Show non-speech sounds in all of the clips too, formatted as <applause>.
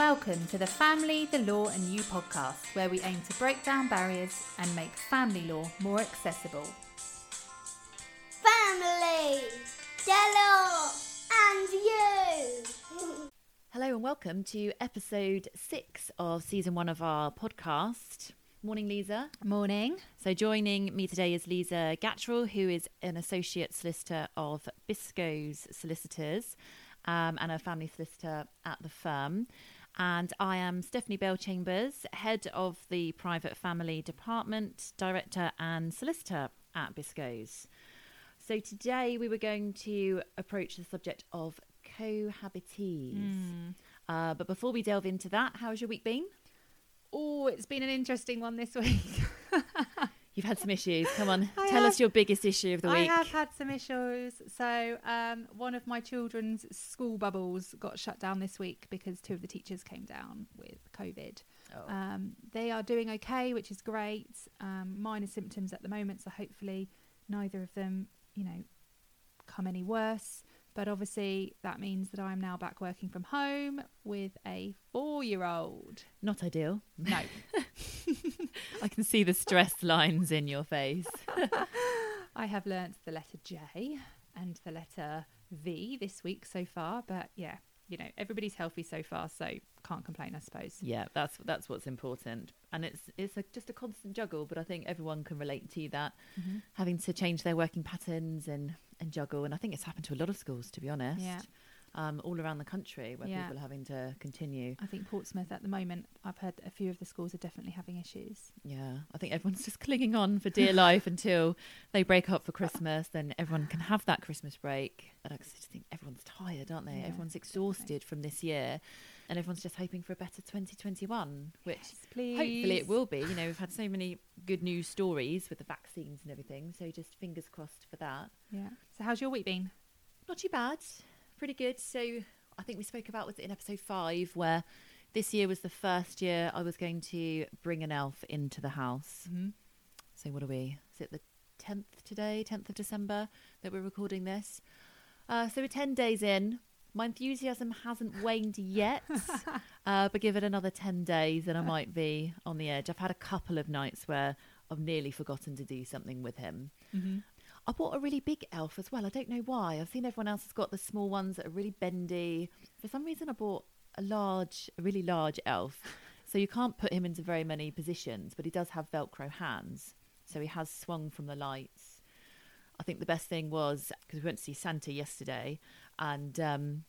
Welcome to the Family, the Law and You podcast, where we aim to break down barriers and make family law more accessible. Family, the Law, and you. Hello and welcome to episode six of season one of our podcast. Morning, Liza. Morning. So, joining me today is Liza Gatrell, who is an associate solicitor of Biscoes Solicitors um, and a family solicitor at the firm. And I am Stephanie Bellchambers, head of the private family department, director and solicitor at Biscoes. So, today we were going to approach the subject of cohabitees. Uh, but before we delve into that, how's your week been? Oh, it's been an interesting one this week. <laughs> You've had some issues. Come on, <laughs> I tell have- us your biggest issue of the week. I have had some issues. So, um, one of my children's school bubbles got shut down this week because two of the teachers came down with COVID. Oh. Um, they are doing okay, which is great. Um, minor symptoms at the moment, so hopefully neither of them, you know, come any worse. But obviously, that means that I'm now back working from home with a four-year-old. Not ideal. No, <laughs> <laughs> I can see the stress lines in your face. <laughs> I have learnt the letter J and the letter V this week so far. But yeah, you know, everybody's healthy so far, so can't complain, I suppose. Yeah, that's that's what's important, and it's it's a, just a constant juggle. But I think everyone can relate to that, Mm-hmm. having to change their working patterns and and juggle. And I think it's happened to a lot of schools, to be honest. Yeah. Um, all around the country where Yeah. people are having to continue. I think Portsmouth at the moment, I've heard a few of the schools are definitely having issues. Yeah, I think everyone's <laughs> just clinging on for dear life until they break up for Christmas. Then everyone can have that Christmas break. And I just think everyone's tired, aren't they? Yeah, everyone's definitely. exhausted from this year, and everyone's just hoping for a better 2021, which Yes, please. hopefully it will be. You know, we've had so many good news stories with the vaccines and everything, so just fingers crossed for that. Yeah. So how's your week been? Not too bad, pretty good. So I think we spoke about was it in episode five where this year was the first year I was going to bring an elf into the house. Mm-hmm. So what are we? Is it the tenth today, tenth of December that we're recording this? Uh, so we're ten days in. My enthusiasm hasn't waned yet, <laughs> uh, but give it another ten days and I <laughs> might be on the edge. I've had a couple of nights where I've nearly forgotten to do something with him. Mm-hmm. I bought a really big elf as well. I don't know why. I've seen everyone else has got the small ones that are really bendy. For some reason, I bought a large, a really large elf. So you can't put him into very many positions, but he does have Velcro hands. So he has swung from the lights. I think the best thing was because we went to see Santa yesterday, and um,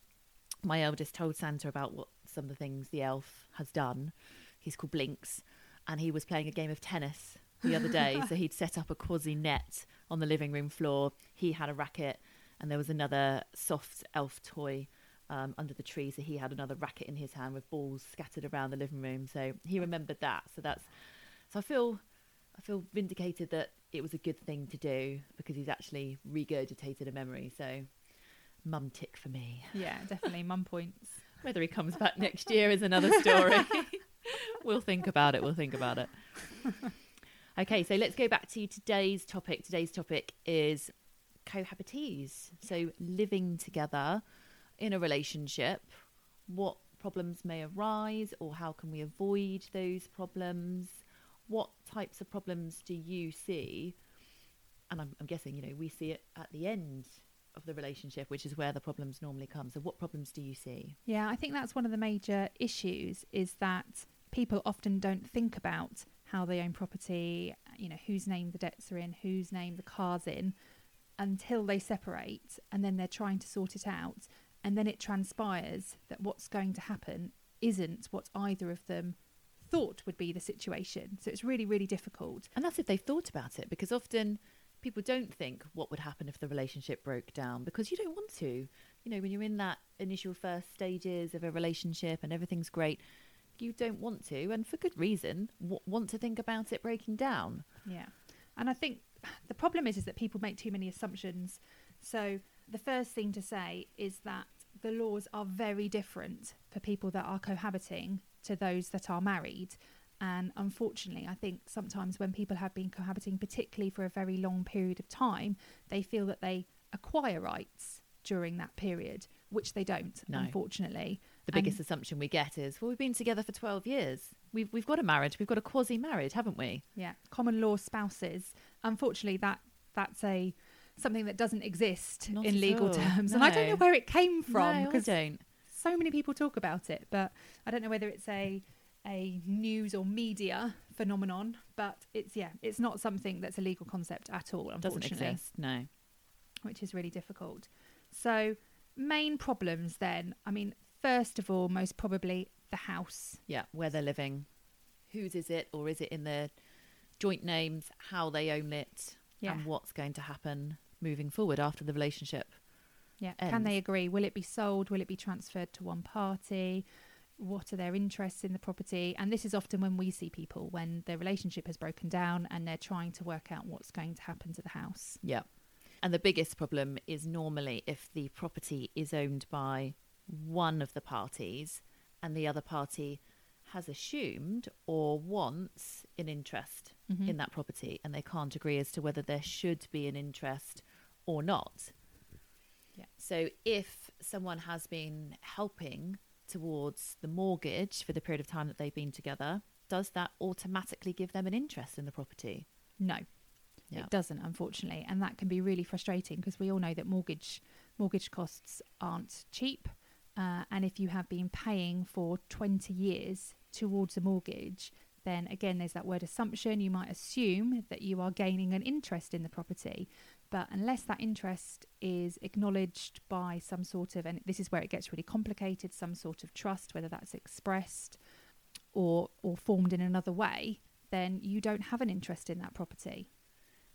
my eldest told Santa about what some of the things the elf has done. He's called Blinks, and he was playing a game of tennis the other day. so <laughs> he'd set up a quasi net on the living room floor. He had a racket, and there was another soft elf toy um, under the tree. So he had another racket in his hand with balls scattered around the living room. So he remembered that. So that's so I feel I feel vindicated that it was a good thing to do because he's actually regurgitated a memory. So mum tick for me. Yeah, definitely. <laughs> Mum points. Whether he comes back next year is another story. <laughs> we'll think about it. We'll think about it. <laughs> Okay, so let's go back to today's topic. Today's topic is cohabitees. So living together in a relationship. What problems may arise or how can we avoid those problems? What types of problems do you see? And I'm, I'm guessing, you know, we see it at the end of the relationship, which is where the problems normally come. So what problems do you see? Yeah, I think that's one of the major issues is that people often don't think about how they own property, you know, whose name the debts are in, whose name the car's in, until they separate and then they're trying to sort it out. And then it transpires that what's going to happen isn't what either of them thought would be the situation. So it's really, really difficult. And that's if they've thought about it, because often people don't think what would happen if the relationship broke down because you don't want to. You know, when you're in that initial first stages of a relationship and everything's great, you don't want to, and for good reason, w- want to think about it breaking down. Yeah. And I think the problem is is that people make too many assumptions. So the first thing to say is that the laws are very different for people that are cohabiting to those that are married. And unfortunately, I think sometimes when people have been cohabiting, particularly for a very long period of time, they feel that they acquire rights during that period, which they don't, No. unfortunately. The biggest assumption we get is, well, we've been together for 12 years. We've, we've got a marriage. We've got a quasi marriage, haven't we? Yeah, common law spouses. Unfortunately, that that's a something that doesn't exist Not in legal all, terms, and I don't know where it came from no, I don't. So many people talk about it, but I don't know whether it's a a news or media phenomenon. But it's yeah, it's not something that's a legal concept at all. Unfortunately, Doesn't exist. No. which is really difficult. So, main problems then. I mean, first of all, most probably the house. Yeah, where they're living, whose is it, or is it in their joint names, how they own it, Yeah. and what's going to happen moving forward after the relationship. Yeah. Can they agree? Will it be sold? Will it be transferred to one party? What are their interests in the property? And this is often when we see people when their relationship has broken down and they're trying to work out what's going to happen to the house. Yeah. And the biggest problem is normally if the property is owned by one of the parties and the other party has assumed or wants an interest Mhm. in that property and they can't agree as to whether there should be an interest or not. Yeah. So if someone has been helping towards the mortgage for the period of time that they've been together, does that automatically give them an interest in the property? No, Yeah. it doesn't, unfortunately, and that can be really frustrating because we all know that mortgage mortgage costs aren't cheap, uh, and if you have been paying for twenty years towards a mortgage, then again, there's that word assumption. You might assume that you are gaining an interest in the property, but unless that interest is acknowledged by some sort of, and this is where it gets really complicated, some sort of trust, whether that's expressed or or formed in another way, then you don't have an interest in that property.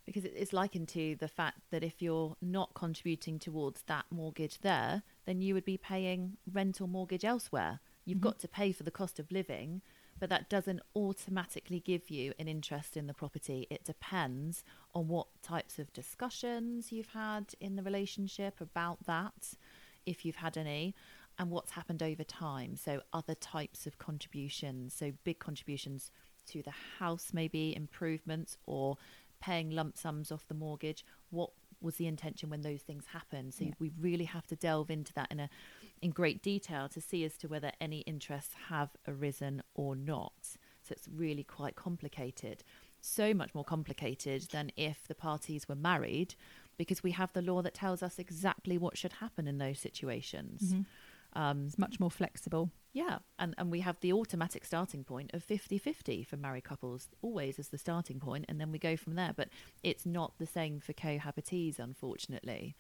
because it's likened to the fact that if you're not contributing towards that mortgage there, then you would be paying rental mortgage elsewhere. You've Mhm. got to pay for the cost of living, but that doesn't automatically give you an interest in the property. It depends on what types of discussions you've had in the relationship about that, if you've had any, and what's happened over time. So, other types of contributions, so big contributions to the house, maybe improvements or paying lump sums off the mortgage. What was the intention when those things happened? So Yeah. we really have to delve into that in a in great detail to see as to whether any interests have arisen or not. So it's really quite complicated. So much more complicated than if the parties were married, because we have the law that tells us exactly what should happen in those situations. Um, It's much more flexible. yeah, and, and we have the automatic starting point of 50 50 for married couples, always as the starting point, and then we go from there. But it's not the same for cohabitees, unfortunately.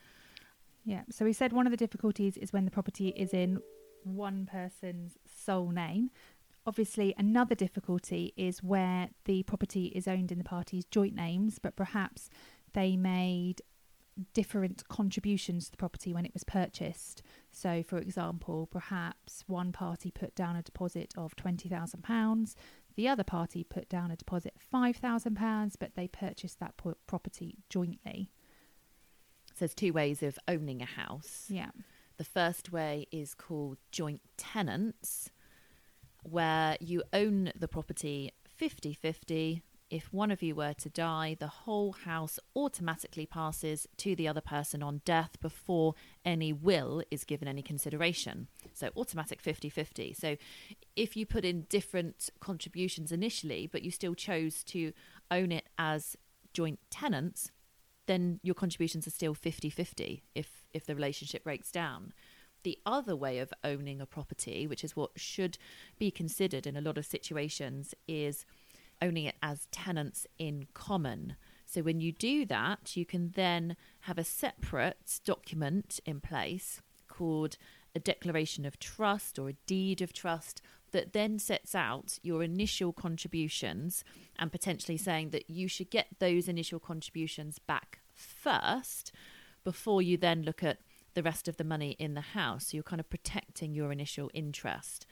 Yeah. So we said one of the difficulties is when the property is in one person's sole name. Obviously, another difficulty is where the property is owned in the parties' joint names, but perhaps they made different contributions to the property when it was purchased. So, for example, perhaps one party put down a deposit of £20,000, the other party put down a deposit of £5,000, but they purchased that property jointly. So there's two ways of owning a house. Yeah. The first way is called joint tenants, where you own the property 50 50. If one of you were to die, the whole house automatically passes to the other person on death before any will is given any consideration. So, automatic 50 50. So, if you put in different contributions initially, but you still chose to own it as joint tenants, then your contributions are still 50-50 if if the relationship breaks down. The other way of owning a property which is what should be considered in a lot of situations is owning it as tenants in common. So when you do that you can then have a separate document in place called a declaration of trust or a deed of trust that then sets out your initial contributions and potentially saying that you should get those initial contributions back first before you then look at the rest of the money in the house. So you're kind of protecting your initial interest.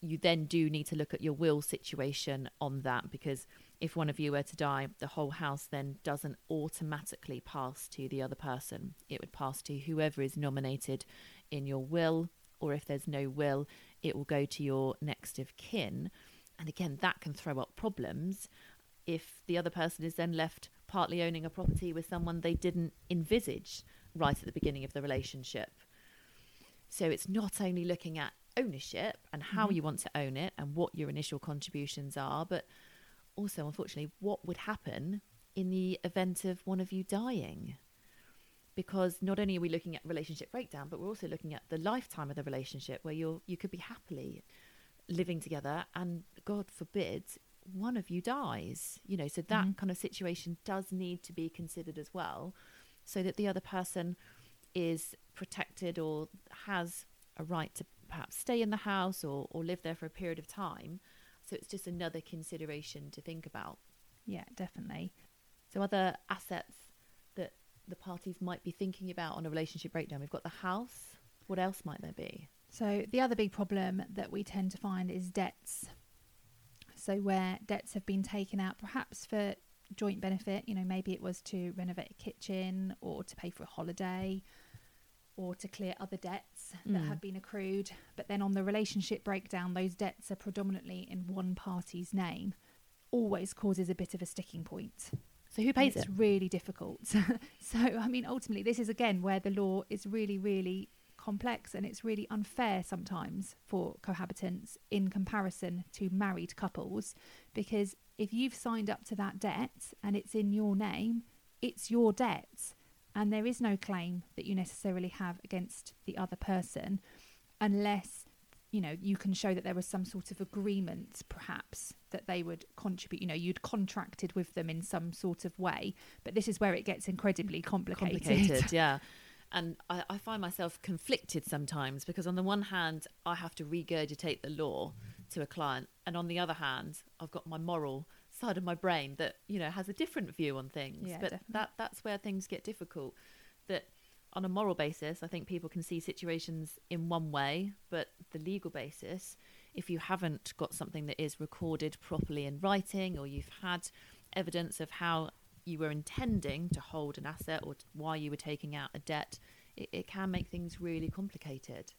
You then do need to look at your will situation on that because if one of you were to die, the whole house then doesn't automatically pass to the other person. It would pass to whoever is nominated in your will, or if there's no will, it will go to your next of kin. And again, that can throw up problems if the other person is then left partly owning a property with someone they didn't envisage right at the beginning of the relationship. So it's not only looking at ownership and how Mhm. you want to own it and what your initial contributions are, but also, unfortunately, what would happen in the event of one of you dying. Because not only are we looking at relationship breakdown, but we're also looking at the lifetime of the relationship where you're you could be happily living together and God forbid one of you dies. You know, so that Mhm. kind of situation does need to be considered as well, so that the other person is protected or has a right to perhaps stay in the house or, or live there for a period of time. So it's just another consideration to think about. Yeah, definitely. So other assets the parties might be thinking about on a relationship breakdown. We've got the house. What else might there be? So the other big problem that we tend to find is debts. So where debts have been taken out, perhaps for joint benefit, you know, maybe it was to renovate a kitchen or to pay for a holiday or to clear other debts that Mm. have been accrued. But then on the relationship breakdown, those debts are predominantly in one party's name. Always causes a bit of a sticking point. So who pays it's it? really difficult. <laughs> so, I mean, ultimately, this is again where the law is really, really complex and it's really unfair sometimes for cohabitants in comparison to married couples because if you've signed up to that debt and it's in your name, it's your debt and there is no claim that you necessarily have against the other person unless you know you can show that there was some sort of agreement perhaps that they would contribute you know you'd contracted with them in some sort of way but this is where it gets incredibly complicated, Complicated, <laughs> yeah. And I, I find myself conflicted sometimes because on the one hand, I have to regurgitate the law to a client, and on the other hand, I've got my moral side of my brain that you know has a different view on things. Yeah, but definitely. that that's where things get difficult. That on a moral basis, I think people can see situations in one way, but the legal basis, if you haven't got something that is recorded properly in writing, or you've had evidence of how you were intending to hold an asset or why you were taking out a debt, it, it can make things really complicated.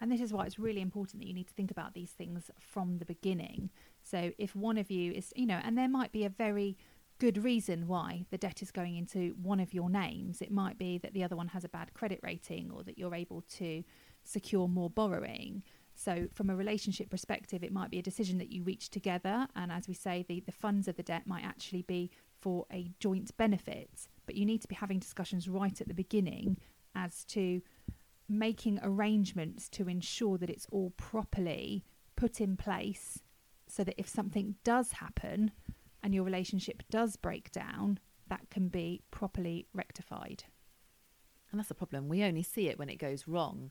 And this is why it's really important that you need to think about these things from the beginning. So if one of you is, you know, and there might be a very good reason why the debt is going into one of your names. It might be that the other one has a bad credit rating or that you're able to secure more borrowing. So from a relationship perspective, it might be a decision that you reach together. And as we say, the, the funds of the debt might actually be for a joint benefit. But you need to be having discussions right at the beginning as to making arrangements to ensure that it's all properly put in place so that if something does happen and your relationship does break down, that can be properly rectified. And that's the problem. We only see it when it goes wrong.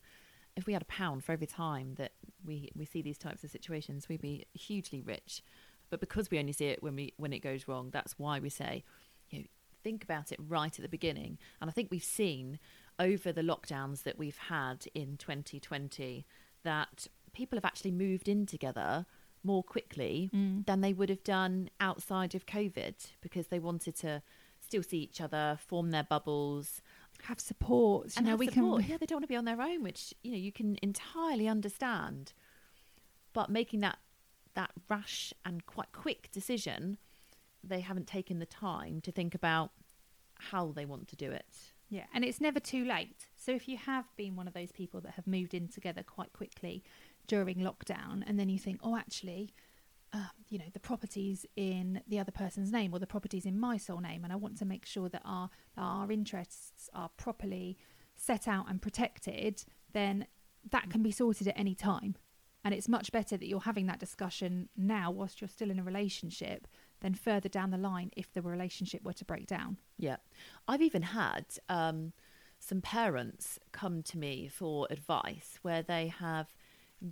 If we had a pound for every time that we, we see these types of situations, we'd be hugely rich. But because we only see it when we when it goes wrong, that's why we say, you know, think about it right at the beginning. And I think we've seen over the lockdowns that we've had in 2020 that people have actually moved in together more quickly Mm. than they would have done outside of COVID because they wanted to still see each other, form their bubbles, Have support. You and know, have we support. can Yeah, they don't want to be on their own, which you know you can entirely understand. But making that that rash and quite quick decision, they haven't taken the time to think about how they want to do it. Yeah, and it's never too late. So if you have been one of those people that have moved in together quite quickly during lockdown, and then you think, oh, actually, uh, you know, the property's in the other person's name or the property's in my sole name, and I want to make sure that our that our interests are properly set out and protected, then that can be sorted at any time. And it's much better that you're having that discussion now whilst you're still in a relationship than further down the line if the relationship were to break down. Yeah, I've even had um, some parents come to me for advice where they have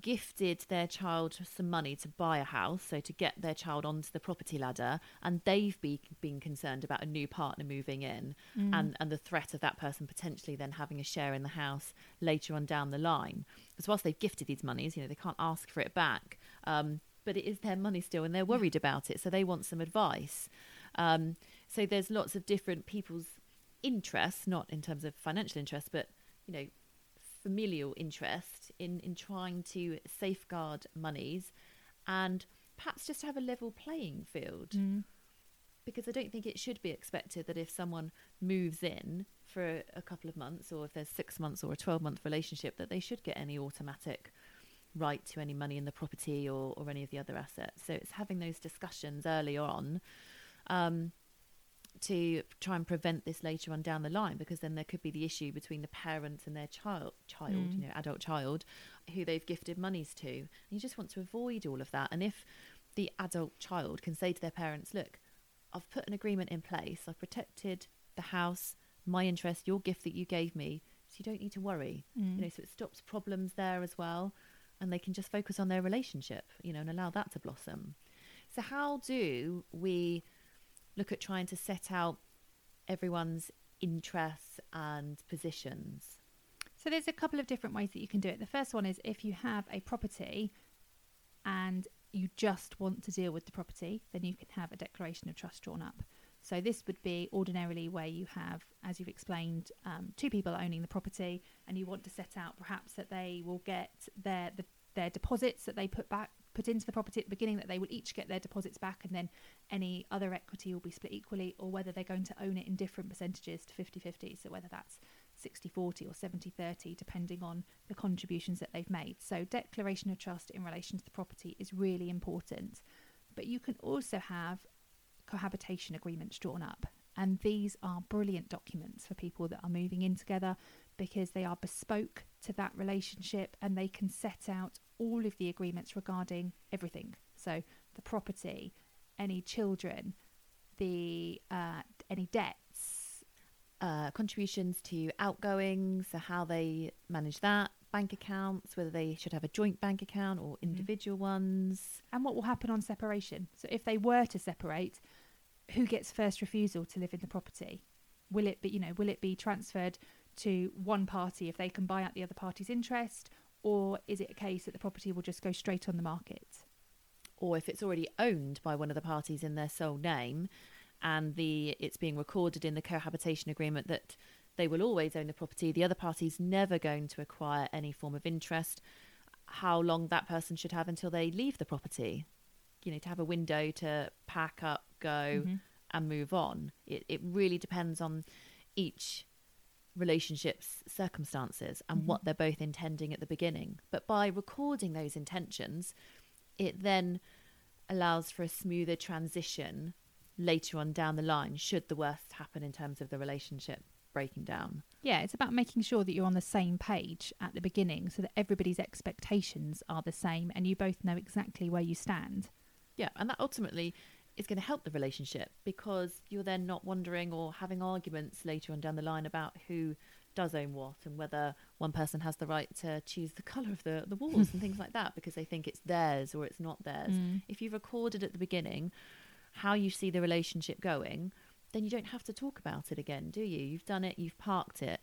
gifted their child some money to buy a house, so to get their child onto the property ladder, and they've be, been concerned about a new partner moving in and, and the threat of that person potentially then having a share in the house later on down the line. Because whilst they've gifted these monies, you know, they can't ask for it back. Um, but it is their money still, and they're worried about it, so they want some advice. Um, so there's lots of different people's interests, not in terms of financial interest, but you know, familial interest in in trying to safeguard monies, and perhaps just have a level playing field. Because I don't think it should be expected that if someone moves in for a couple of months, or if there's six months or a twelve month relationship, that they should get any automatic right to any money in the property or, or any of the other assets. So it's having those discussions earlier on um, to try and prevent this later on down the line, because then there could be the issue between the parents and their child, child, Mm. you know, adult child, who they've gifted monies to. And you just want to avoid all of that. And if the adult child can say to their parents, "Look, I've put an agreement in place. I've protected the house, my interest, your gift that you gave me, so you don't need to worry." Mm. You know, so it stops problems there as well, and they can just focus on their relationship, you know, and allow that to blossom. So, how do we look at trying to set out everyone's interests and positions? So there's a couple of different ways that you can do it. The first one is if you have a property and you just want to deal with the property, then you can have a declaration of trust drawn up. So this would be ordinarily where you have, as you've explained, um, two people owning the property, and you want to set out perhaps that they will get their the, their deposits that they put back put into the property at the beginning that they will each get their deposits back and then any other equity will be split equally or whether they're going to own it in different percentages to 50-50 so whether that's 60 40 or 70 30, depending on the contributions that they've made. So, declaration of trust in relation to the property is really important. But you can also have cohabitation agreements drawn up. And these are brilliant documents for people that are moving in together because they are bespoke to that relationship and they can set out all of the agreements regarding everything. So, the property, any children, the uh, any debts, uh, contributions to outgoings, so how they manage that, bank accounts, whether they should have a joint bank account or individual ones. and what will happen on separation. So if they were to separate, who gets first refusal to live in the property? Will it be, you know, will it be transferred to one party if they can buy out the other party's interest, or is it a case that the property will just go straight on the market? Or if it's already owned by one of the parties in their sole name and the it's being recorded in the cohabitation agreement that they will always own the property, the other party's never going to acquire any form of interest, how long that person should have until they leave the property. You know, to have a window to pack up, go, Mhm. and move on. It, it really depends on each relationship's circumstances and what they're both intending at the beginning. But by recording those intentions, it then allows for a smoother transition later on down the line, should the worst happen in terms of the relationship breaking down. Yeah, it's about making sure that you're on the same page at the beginning so that everybody's expectations are the same and you both know exactly where you stand. Yeah, and that ultimately is going to help the relationship because you're then not wondering or having arguments later on down the line about who does own what and whether one person has the right to choose the <laughs> colour of the, the walls and <laughs> things like that because they think it's theirs or it's not theirs. Mm. If you've recorded at the beginning how you see the relationship going, then you don't have to talk about it again, do you? You've done it, you've parked it.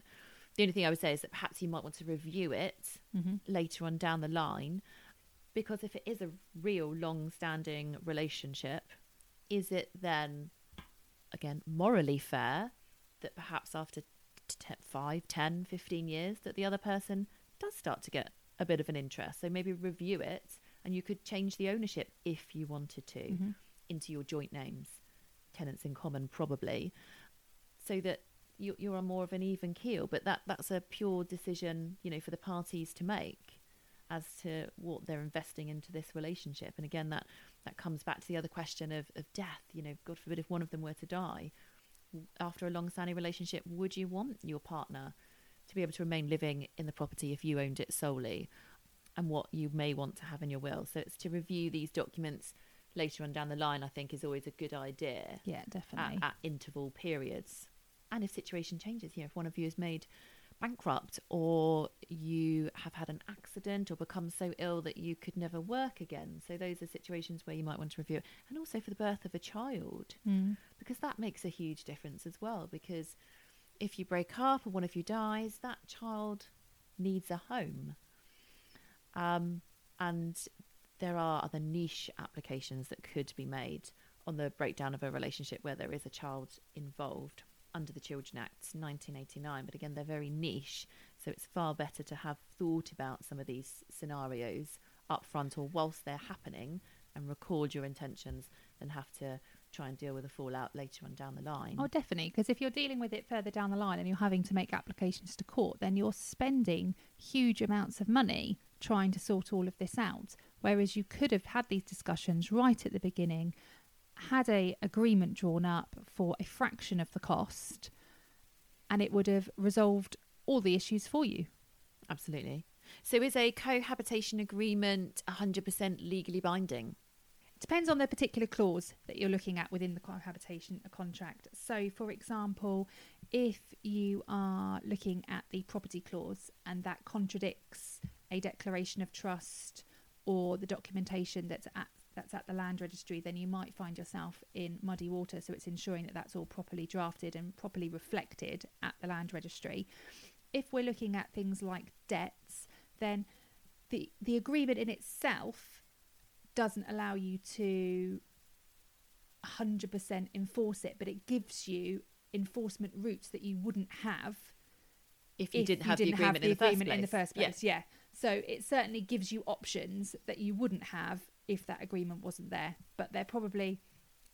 The only thing I would say is that perhaps you might want to review it Mm-hmm. later on down the line because if it is a real long standing relationship is it then again morally fair that perhaps after t- t- 5 10 15 years that the other person does start to get a bit of an interest? So maybe review it and you could change the ownership if you wanted to Mm-hmm. into your joint names tenants in common probably so that you, you're on more of an even keel. But that that's a pure decision you know for the parties to make as to what they're investing into this relationship and again that that comes back to the other question of, of death you know god forbid if one of them were to die after a long-standing relationship would you want your partner to be able to remain living in the property if you owned it solely and what you may want to have in your will so it's to review these documents later on down the line i think is always a good idea Yeah, at, definitely. at interval periods. And if situation changes, you know, if one of you is made bankrupt or you have had an accident or become so ill that you could never work again. So those are situations where you might want to review it. And also for the birth of a child, Mm. because that makes a huge difference as well. Because if you break up or one of you dies, that child needs a home. Um, and there are other niche applications that could be made on the breakdown of a relationship where there is a child involved under the Children Act 1989. But again, they're very niche, so it's far better to have thought about some of these scenarios up front or whilst they're happening and record your intentions than have to try and deal with the fallout later on down the line. Oh, definitely. Because if you're dealing with it further down the line and you're having to make applications to court, then you're spending huge amounts of money trying to sort all of this out. Whereas you could have had these discussions right at the beginning, had a agreement drawn up for a fraction of the cost, and it would have resolved all the issues for you. Absolutely. So is a cohabitation agreement 100% legally binding? It depends on the particular clause that you're looking at within the cohabitation contract. So, for example, if you are looking at the property clause and that contradicts a declaration of trust or the documentation that's at that's at the land registry, then you might find yourself in muddy water. So it's ensuring that that's all properly drafted and properly reflected at the land registry. If we're looking at things like debts, then the the agreement in itself doesn't allow you to 100% enforce it, but it gives you enforcement routes that you wouldn't have If you if didn't you have didn't the agreement, have the in, the agreement in the place. first place. Yeah. So it certainly gives you options that you wouldn't have if that agreement wasn't there. But they're probably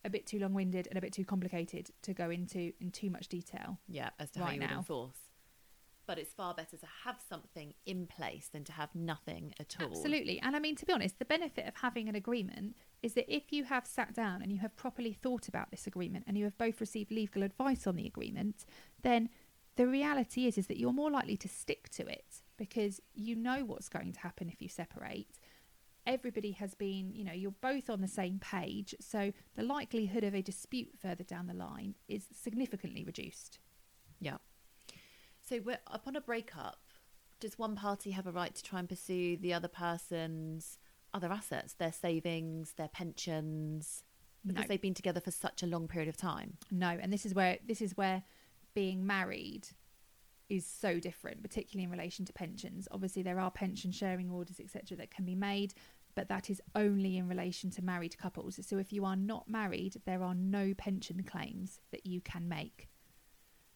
a bit too long winded and a bit too complicated to go into in too much detail. Yeah, as to how right you would now. enforce. But it's far better to have something in place than to have nothing at all. Absolutely. And I mean, to be honest, the benefit of having an agreement is that if you have sat down and you have properly thought about this agreement and you have both received legal advice on the agreement, then the reality is is that you're more likely to stick to it because you know what's going to happen if you separate. Everybody has been, you know, you're both on the same page, so the likelihood of a dispute further down the line is significantly reduced. Yeah. So we're, upon a breakup, does one party have a right to try and pursue the other person's other assets, their savings, their pensions, because No. they've been together for such a long period of time? No, and this is where this is where being married is so different, particularly in relation to pensions. Obviously, there are pension sharing orders, etc., that can be made, but that is only in relation to married couples. So, if you are not married, there are no pension claims that you can make.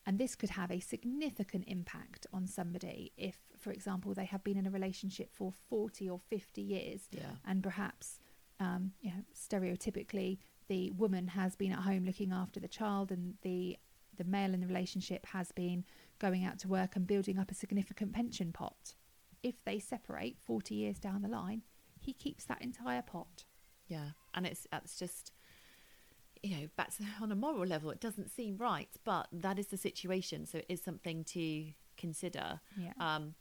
And this could have a significant impact on somebody if, for example, they have been in a relationship for 40 or 50 years Yeah. and perhaps um, you know stereotypically the woman has been at home looking after the child and the the male in the relationship has been going out to work and building up a significant pension pot if they separate 40 years down the line he keeps that entire pot Yeah, and it's it's just you know back to on a moral level, it doesn't seem right, but that is the situation, so it is something to consider. yeah Um,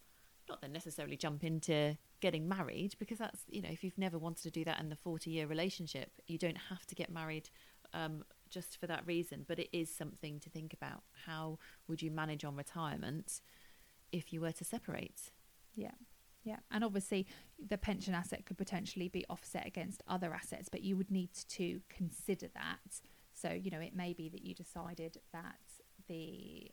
not then necessarily jump into getting married because that's you know if you've never wanted to do that in the forty year relationship, you don't have to get married. Um, just for that reason, but it is something to think about. How would you manage on retirement if you were to separate? Yeah. Yeah. And obviously, the pension asset could potentially be offset against other assets, but you would need to consider that. So, you know, it may be that you decided that the,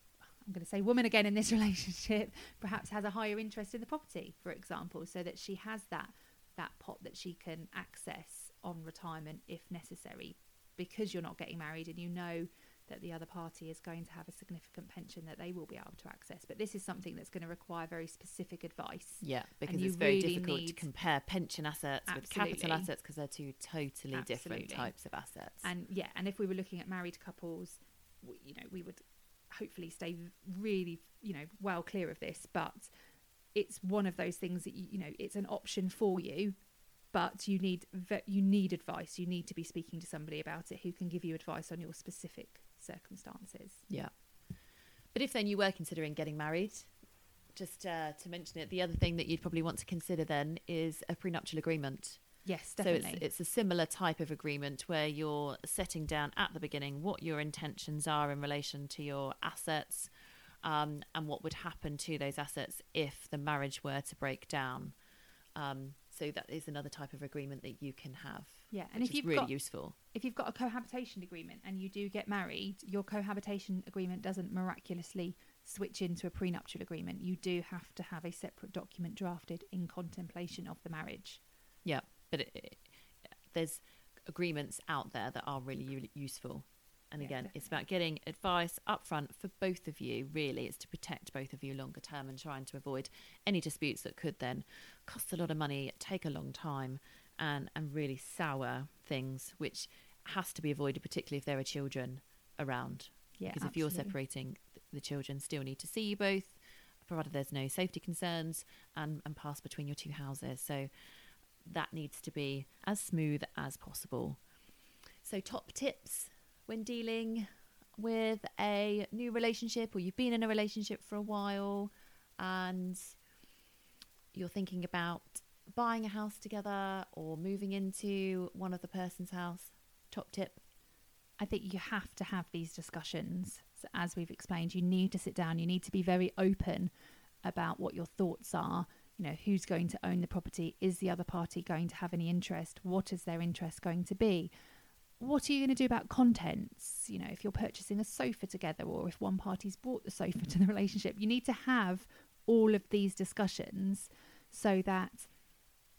I'm going to say woman again in this <laughs> relationship, perhaps has a higher interest in the property, for example, so that she has that, that pot that she can access on retirement if necessary, because you're not getting married and you know that the other party is going to have a significant pension that they will be able to access. But this is something that's going to require very specific advice. Yeah, because it's very really difficult to compare pension assets with capital assets because they're two totally different types of assets. And yeah, and if we were looking at married couples, we, you know, we would hopefully stay really, you know, well clear of this. But it's one of those things that you, you know, it's an option for you, but you need you need advice. You need to be speaking to somebody about it who can give you advice on your specific circumstances. Yeah. But if then you were considering getting married, just uh, to mention it, the other thing that you'd probably want to consider then is a prenuptial agreement. Yes, So definitely. it's, it's a similar type of agreement where you're setting down at the beginning what your intentions are in relation to your assets um, and what would happen to those assets if the marriage were to break down. Um, so that is another type of agreement that you can have. Yeah, and if you've really got- useful. if you've got a cohabitation agreement and you do get married, your cohabitation agreement doesn't miraculously switch into a prenuptial agreement. You do have to have a separate document drafted in contemplation of the marriage. Yeah, but it, it, there's agreements out there that are really u- useful. And Yeah, again, it's about getting advice upfront for both of you. Really, it's to protect both of you longer term and trying to avoid any disputes that could then cost a lot of money, take a long time, and and really sour things, which has to be avoided, particularly if there are children around. Yeah, because if you're separating, the children still need to see you both. provided there's no safety concerns and, and pass between your two houses. So that needs to be as smooth as possible. So, top tips when dealing with a new relationship or you've been in a relationship for a while and you're thinking about buying a house together or moving into one of the person's house. Top tip I think you have to have these discussions. So as we've explained, you need to sit down, you need to be very open about what your thoughts are. You know, who's going to own the property? Is the other party going to have any interest? What is their interest going to be? What are you going to do about contents? You know, if you're purchasing a sofa together or if one party's brought the sofa to the mm-hmm. relationship, you need to have all of these discussions so that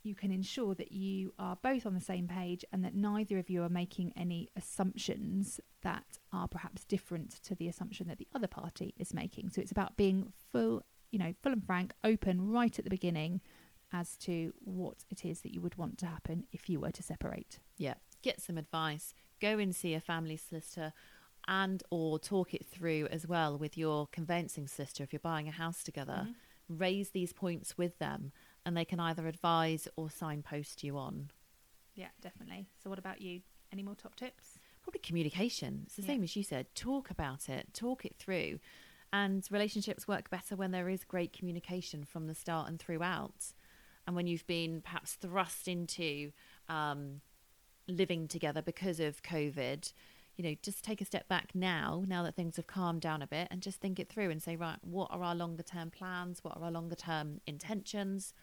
you can ensure that you are both on the same page and that neither of you are making any assumptions that are perhaps different to the assumption that the other party is making. So it's about being full, you know, full and frank, open right at the beginning as to what it is that you would want to happen if you were to separate. Yeah, get some advice. Go and see a family solicitor and or talk it through as well with your conveyancing solicitor if you're buying a house together. Mm-hmm. Raise these points with them and they can either advise or signpost you on. Yeah, definitely. So what about you? Any more top tips? Probably communication. It's the Yeah. same as you said. Talk about it, talk it through. And relationships work better when there is great communication from the start and throughout. And when you've been perhaps thrust into um, living together because of COVID, you know, just take a step back now, now that things have calmed down a bit, and just think it through and say, right, what are our longer term plans? What are our longer term intentions?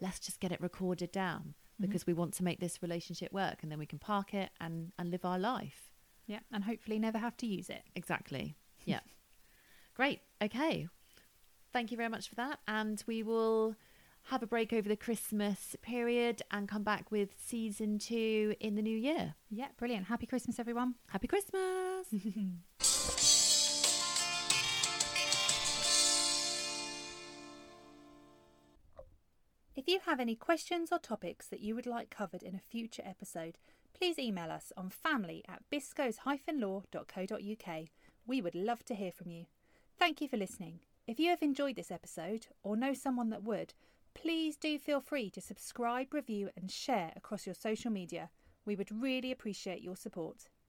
Let's just get it recorded down mm-hmm. because we want to make this relationship work and then we can park it and, and live our life. Yeah, and hopefully never have to use it. Exactly. Yeah. <laughs> Great. Okay. Thank you very much for that. And we will have a break over the Christmas period and come back with season two in the new year. Yeah, brilliant. Happy Christmas, everyone. Happy Christmas. <laughs> If you have any questions or topics that you would like covered in a future episode, please email us on family at biscoes-law.co.uk. We would love to hear from you. Thank you for listening. If you have enjoyed this episode or know someone that would, please do feel free to subscribe, review, and share across your social media. We would really appreciate your support.